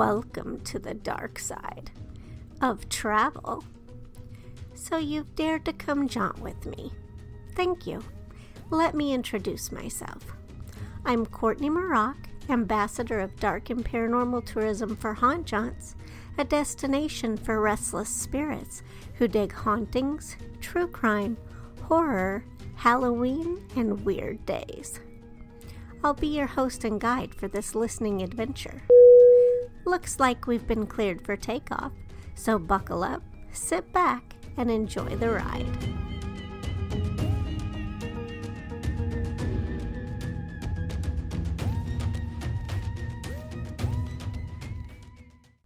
Welcome to the dark side of travel. So you've dared to come jaunt with me. Thank you. Let me introduce myself. I'm Courtney Mroch, ambassador of dark and paranormal tourism for Haunt Jaunts, a destination for restless spirits who dig hauntings, true crime, horror, Halloween, and weird days. I'll be your host and guide for this listening adventure. Looks like we've been cleared for takeoff, so buckle up, sit back, and enjoy the ride.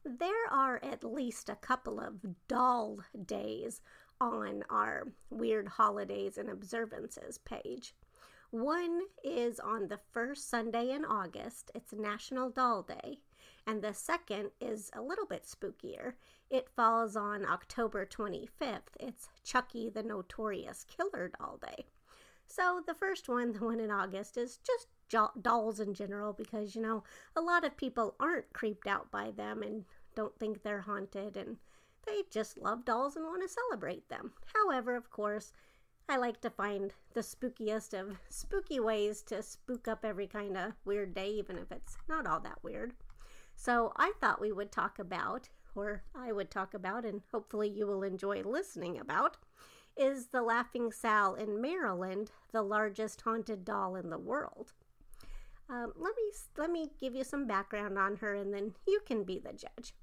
There are at least a couple of doll days on our Weird Holidays and Observances page. One is on the first Sunday in August, it's National Doll Day, and the second is a little bit spookier. It falls on October 25th. It's Chucky the Notorious Killer Doll Day. So the first one, the one in August, is just dolls in general because, you know, a lot of people aren't creeped out by them and don't think they're haunted and they just love dolls and want to celebrate them. However, of course, I like to find the spookiest of spooky ways to spook up every kind of weird day, even if it's not all that weird. So I thought we would talk about, or I would talk about, and hopefully you will enjoy listening about, is the Laughing Sal in Maryland the largest haunted doll in the world? Um, let me let me give you some background on her, and then you can be the judge.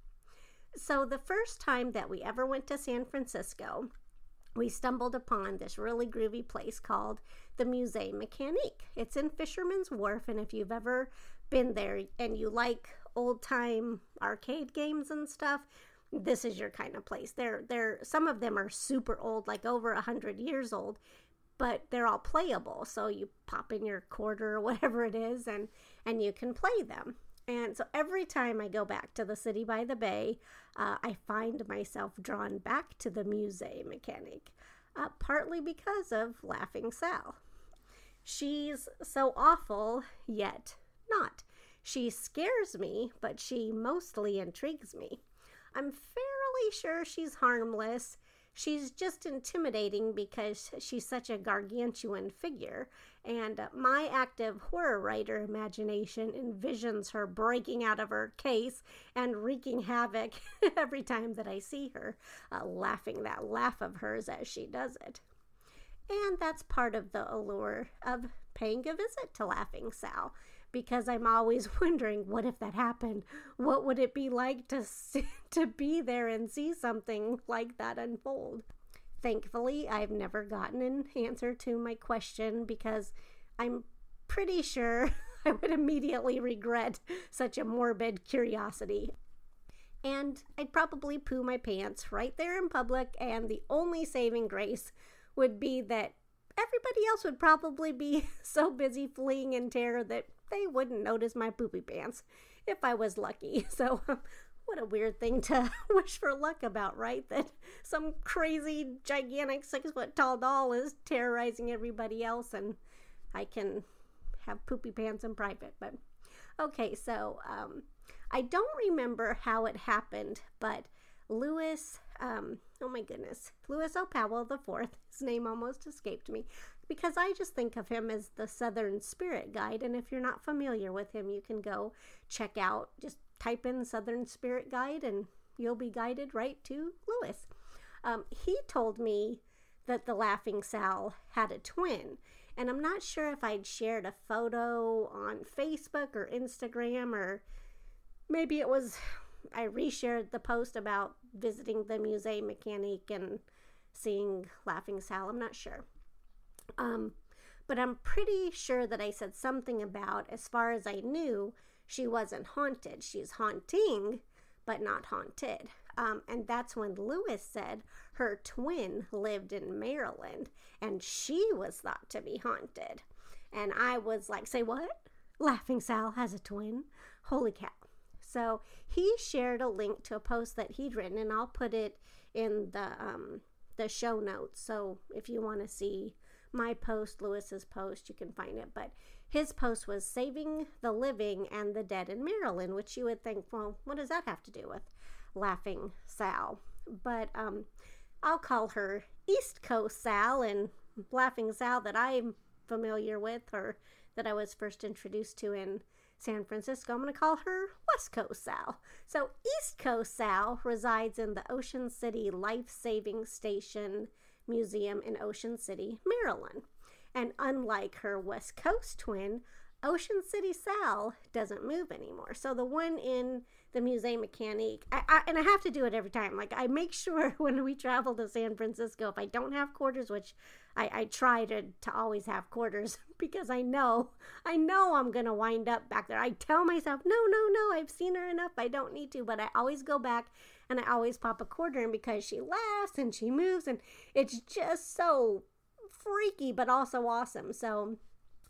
So the first time that we ever went to San Francisco, we stumbled upon this really groovy place called the Musée Mécanique. It's in Fisherman's Wharf, and if you've ever been there and you like old time arcade games and stuff, this is your kind of place. They're they're some of them are super old, like over a hundred years old, but they're all playable. So you pop in your quarter or whatever it is, and and you can play them. And so every time I go back to the city by the bay, uh, I find myself drawn back to the Musée Mécanique, uh, partly because of Laughing Sal. She's so awful, yet not. She scares me, but she mostly intrigues me. I'm fairly sure she's harmless. She's just intimidating because she's such a gargantuan figure, and my active horror writer imagination envisions her breaking out of her case and wreaking havoc every time that I see her, uh, laughing that laugh of hers as she does it. And that's part of the allure of paying a visit to Laughing Sal because I'm always wondering what if that happened? What would it be like to see, to be there and see something like that unfold? Thankfully, I've never gotten an answer to my question because I'm pretty sure I would immediately regret such a morbid curiosity. And I'd probably poo my pants right there in public, and the only saving grace would be that everybody else would probably be so busy fleeing in terror that they wouldn't notice my poopy pants if I was lucky. So, what a weird thing to wish for luck about, right? That some crazy, gigantic, six foot tall doll is terrorizing everybody else, and I can have poopy pants in private. But okay, so um, I don't remember how it happened, but Lewis, um, oh my goodness, Lewis O. Powell IV, his name almost escaped me, because I just think of him as the Southern Spirit Guide. And if you're not familiar with him, you can go check out, just type in Southern Spirit Guide, and you'll be guided right to Lewis. Um, he told me that the Laughing Sal had a twin. And I'm not sure if I'd shared a photo on Facebook or Instagram, or maybe it was I reshared the post about visiting the Musée Mécanique and seeing Laughing Sal. I'm not sure. Um, but I'm pretty sure that I said something about, as far as I knew, she wasn't haunted. She's haunting, but not haunted. Um, and that's when Lewis said her twin lived in Maryland and she was thought to be haunted. And I was like, say what? Laughing Sal has a twin? Holy cow. So he shared a link to a post that he'd written, and I'll put it in the um, the show notes. So if you want to see my post, Lewis's post, you can find it, but his post was Saving the Living and the Dead in Maryland, which you would think, well, what does that have to do with Laughing Sal? But um, I'll call her East Coast Sal and Laughing Sal that I'm familiar with or that I was first introduced to in San Francisco. I'm going to call her West Coast Sal. So, East Coast Sal resides in the Ocean City Life Saving Station Museum in Ocean City, Maryland. And unlike her West Coast twin, Ocean City Sal doesn't move anymore. So the one in the Musée Mécanique, I, I, and I have to do it every time. Like I make sure when we travel to San Francisco, if I don't have quarters, which I, I try to, to always have quarters because I know, I know I'm going to wind up back there. I tell myself, no, no, no, I've seen her enough. I don't need to, but I always go back and I always pop a quarter in because she laughs and she moves and it's just so freaky, but also awesome. So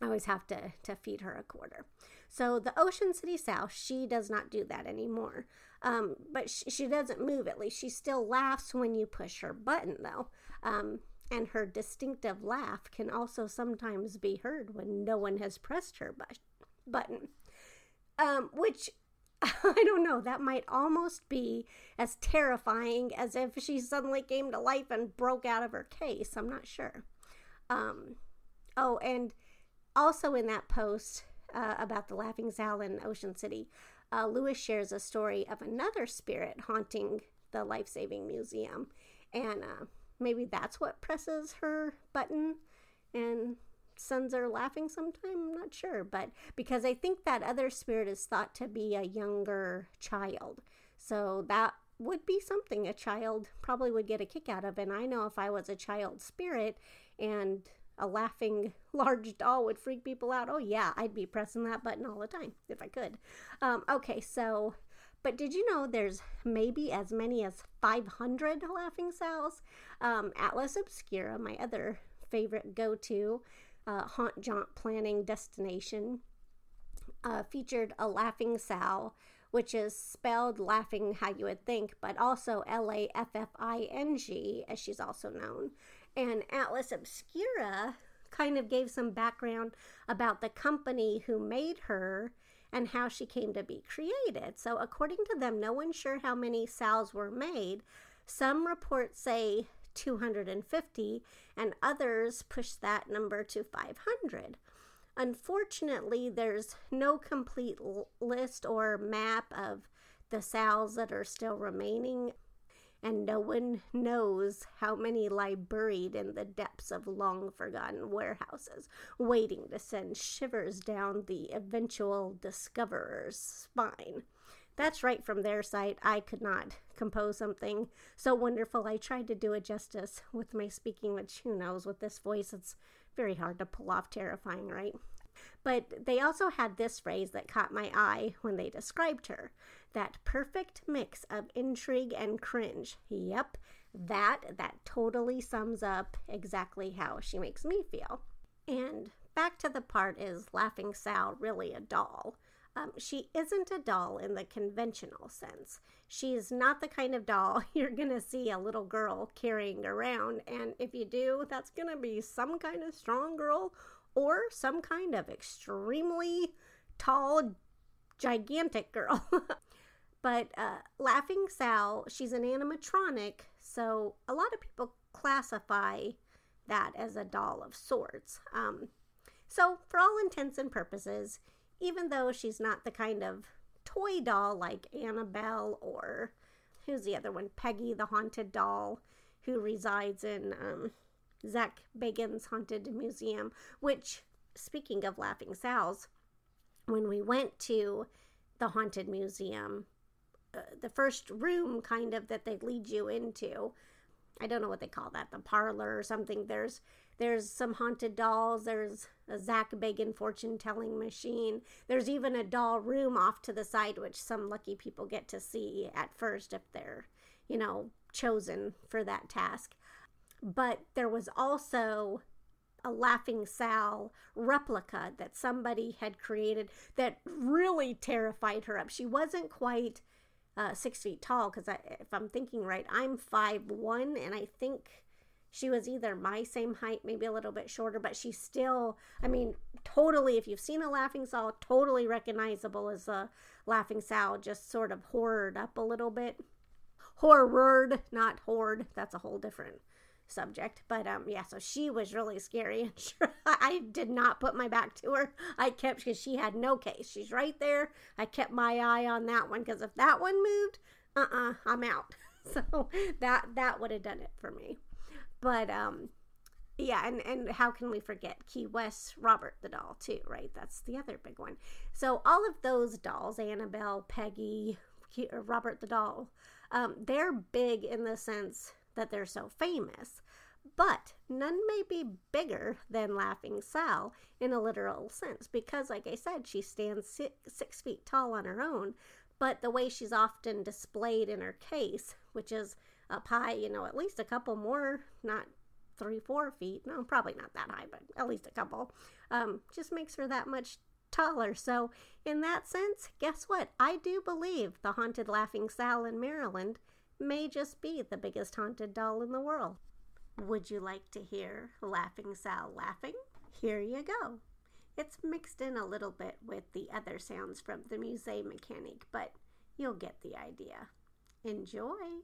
I always have to, to feed her a quarter. So the Ocean City Sal, she does not do that anymore. Um, but she, she, doesn't move at least. She still laughs when you push her button, though. Um, and her distinctive laugh can also sometimes be heard when no one has pressed her bu- button. Um, which I don't know, that might almost be as terrifying as if she suddenly came to life and broke out of her case. I'm not sure. Um, oh, and also in that post uh, about the Laughing Sal in Ocean City, uh, Lewis shares a story of another spirit haunting the life saving museum. And uh, maybe that's what presses her button and sons are laughing sometime. I'm not sure. But because I think that other spirit is thought to be a younger child. So that would be something a child probably would get a kick out of. And I know if I was a child spirit and a laughing large doll would freak people out. Oh, yeah, I'd be pressing that button all the time if I could. Um, okay, so, but did you know there's maybe as many as 500 laughing Sals? Um, Atlas Obscura, my other favorite go to uh, haunt jaunt planning destination, uh, featured a laughing Sal which is spelled laughing how you would think, but also L A F F I N G, as she's also known. And Atlas Obscura kind of gave some background about the company who made her and how she came to be created. So, according to them, no one's sure how many Sals were made. Some reports say 250, and others push that number to 500. Unfortunately, there's no complete list or map of the Sals that are still remaining and no one knows how many lie buried in the depths of long forgotten warehouses, waiting to send shivers down the eventual discoverer's spine. That's right from their site. I could not compose something so wonderful. I tried to do it justice with my speaking, which who knows, with this voice, it's very hard to pull off terrifying, right? But they also had this phrase that caught my eye when they described her that perfect mix of intrigue and cringe. Yep, that that totally sums up exactly how she makes me feel. And back to the part is Laughing Sal really a doll? Um, she isn't a doll in the conventional sense. She's not the kind of doll you're gonna see a little girl carrying around, and if you do, that's gonna be some kind of strong girl or some kind of extremely tall, gigantic girl. but uh, Laughing Sal, she's an animatronic, so a lot of people classify that as a doll of sorts. Um, so, for all intents and purposes, even though she's not the kind of toy doll like Annabelle or who's the other one? Peggy the Haunted Doll, who resides in um, Zak Bagans' Haunted Museum, which, speaking of Laughing Sal's, when we went to the Haunted Museum, uh, the first room kind of that they lead you into, I don't know what they call that, the parlor or something. There's there's some haunted dolls. There's a Zak Bagans fortune telling machine. There's even a doll room off to the side, which some lucky people get to see at first if they're, you know, chosen for that task but there was also a Laughing Sal replica that somebody had created that really terrified her up. She wasn't quite uh, six feet tall because if I'm thinking right, I'm five one, and I think she was either my same height, maybe a little bit shorter, but she's still, I mean, totally, if you've seen a laughing Sal, totally recognizable as a laughing Sal, just sort of horrored up a little bit. Horrored, not horde. That's a whole different subject. But um, yeah, so she was really scary. I did not put my back to her. I kept because she had no case. She's right there. I kept my eye on that one because if that one moved, uh uh-uh, uh, i am out. So that that would have done it for me. But um, yeah, and and how can we forget Key West Robert the doll too, right? That's the other big one. So all of those dolls, Annabelle, Peggy, Robert the doll, um, they're big in the sense that they're so famous. But none may be bigger than Laughing Sal in a literal sense because, like I said, she stands six, six feet tall on her own. But the way she's often displayed in her case, which is up high, you know, at least a couple more, not three, four feet, no, probably not that high, but at least a couple, um, just makes her that much taller. So, in that sense, guess what? I do believe the haunted Laughing Sal in Maryland may just be the biggest haunted doll in the world. Would you like to hear Laughing Sal laughing? Here you go. It's mixed in a little bit with the other sounds from the Musée Mécanique, but you'll get the idea. Enjoy!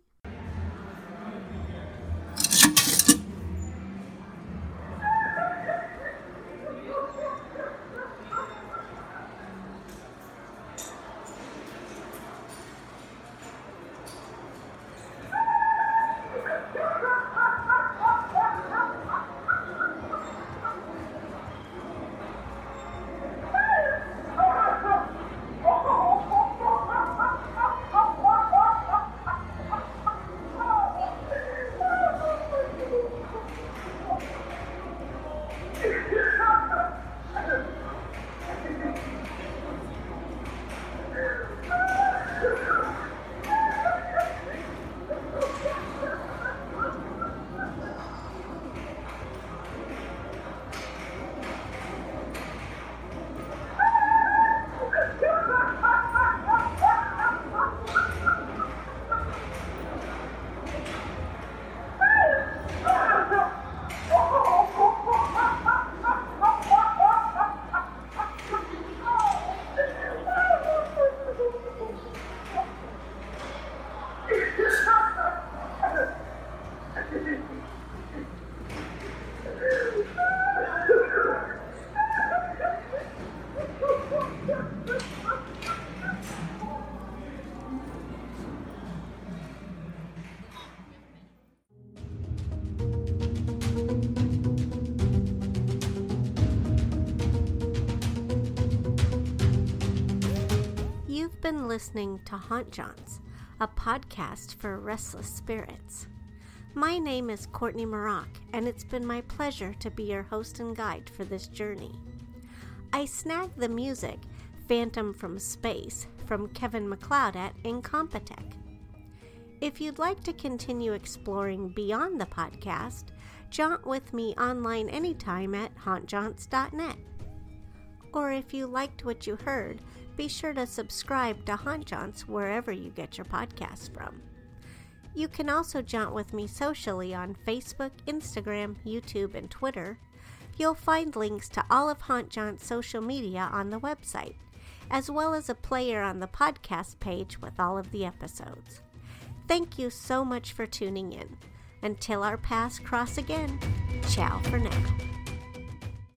Listening to Haunt Jaunts, a podcast for restless spirits. My name is Courtney Mroch, and it's been my pleasure to be your host and guide for this journey. I snagged the music Phantom from Space from Kevin MacLeod at Incompetech. If you'd like to continue exploring beyond the podcast, jaunt with me online anytime at hauntjaunts.net. Or if you liked what you heard, be sure to subscribe to Haunt Jaunts wherever you get your podcasts from. You can also jaunt with me socially on Facebook, Instagram, YouTube, and Twitter. You'll find links to all of Haunt Jaunt's social media on the website, as well as a player on the podcast page with all of the episodes. Thank you so much for tuning in. Until our paths cross again, ciao for now.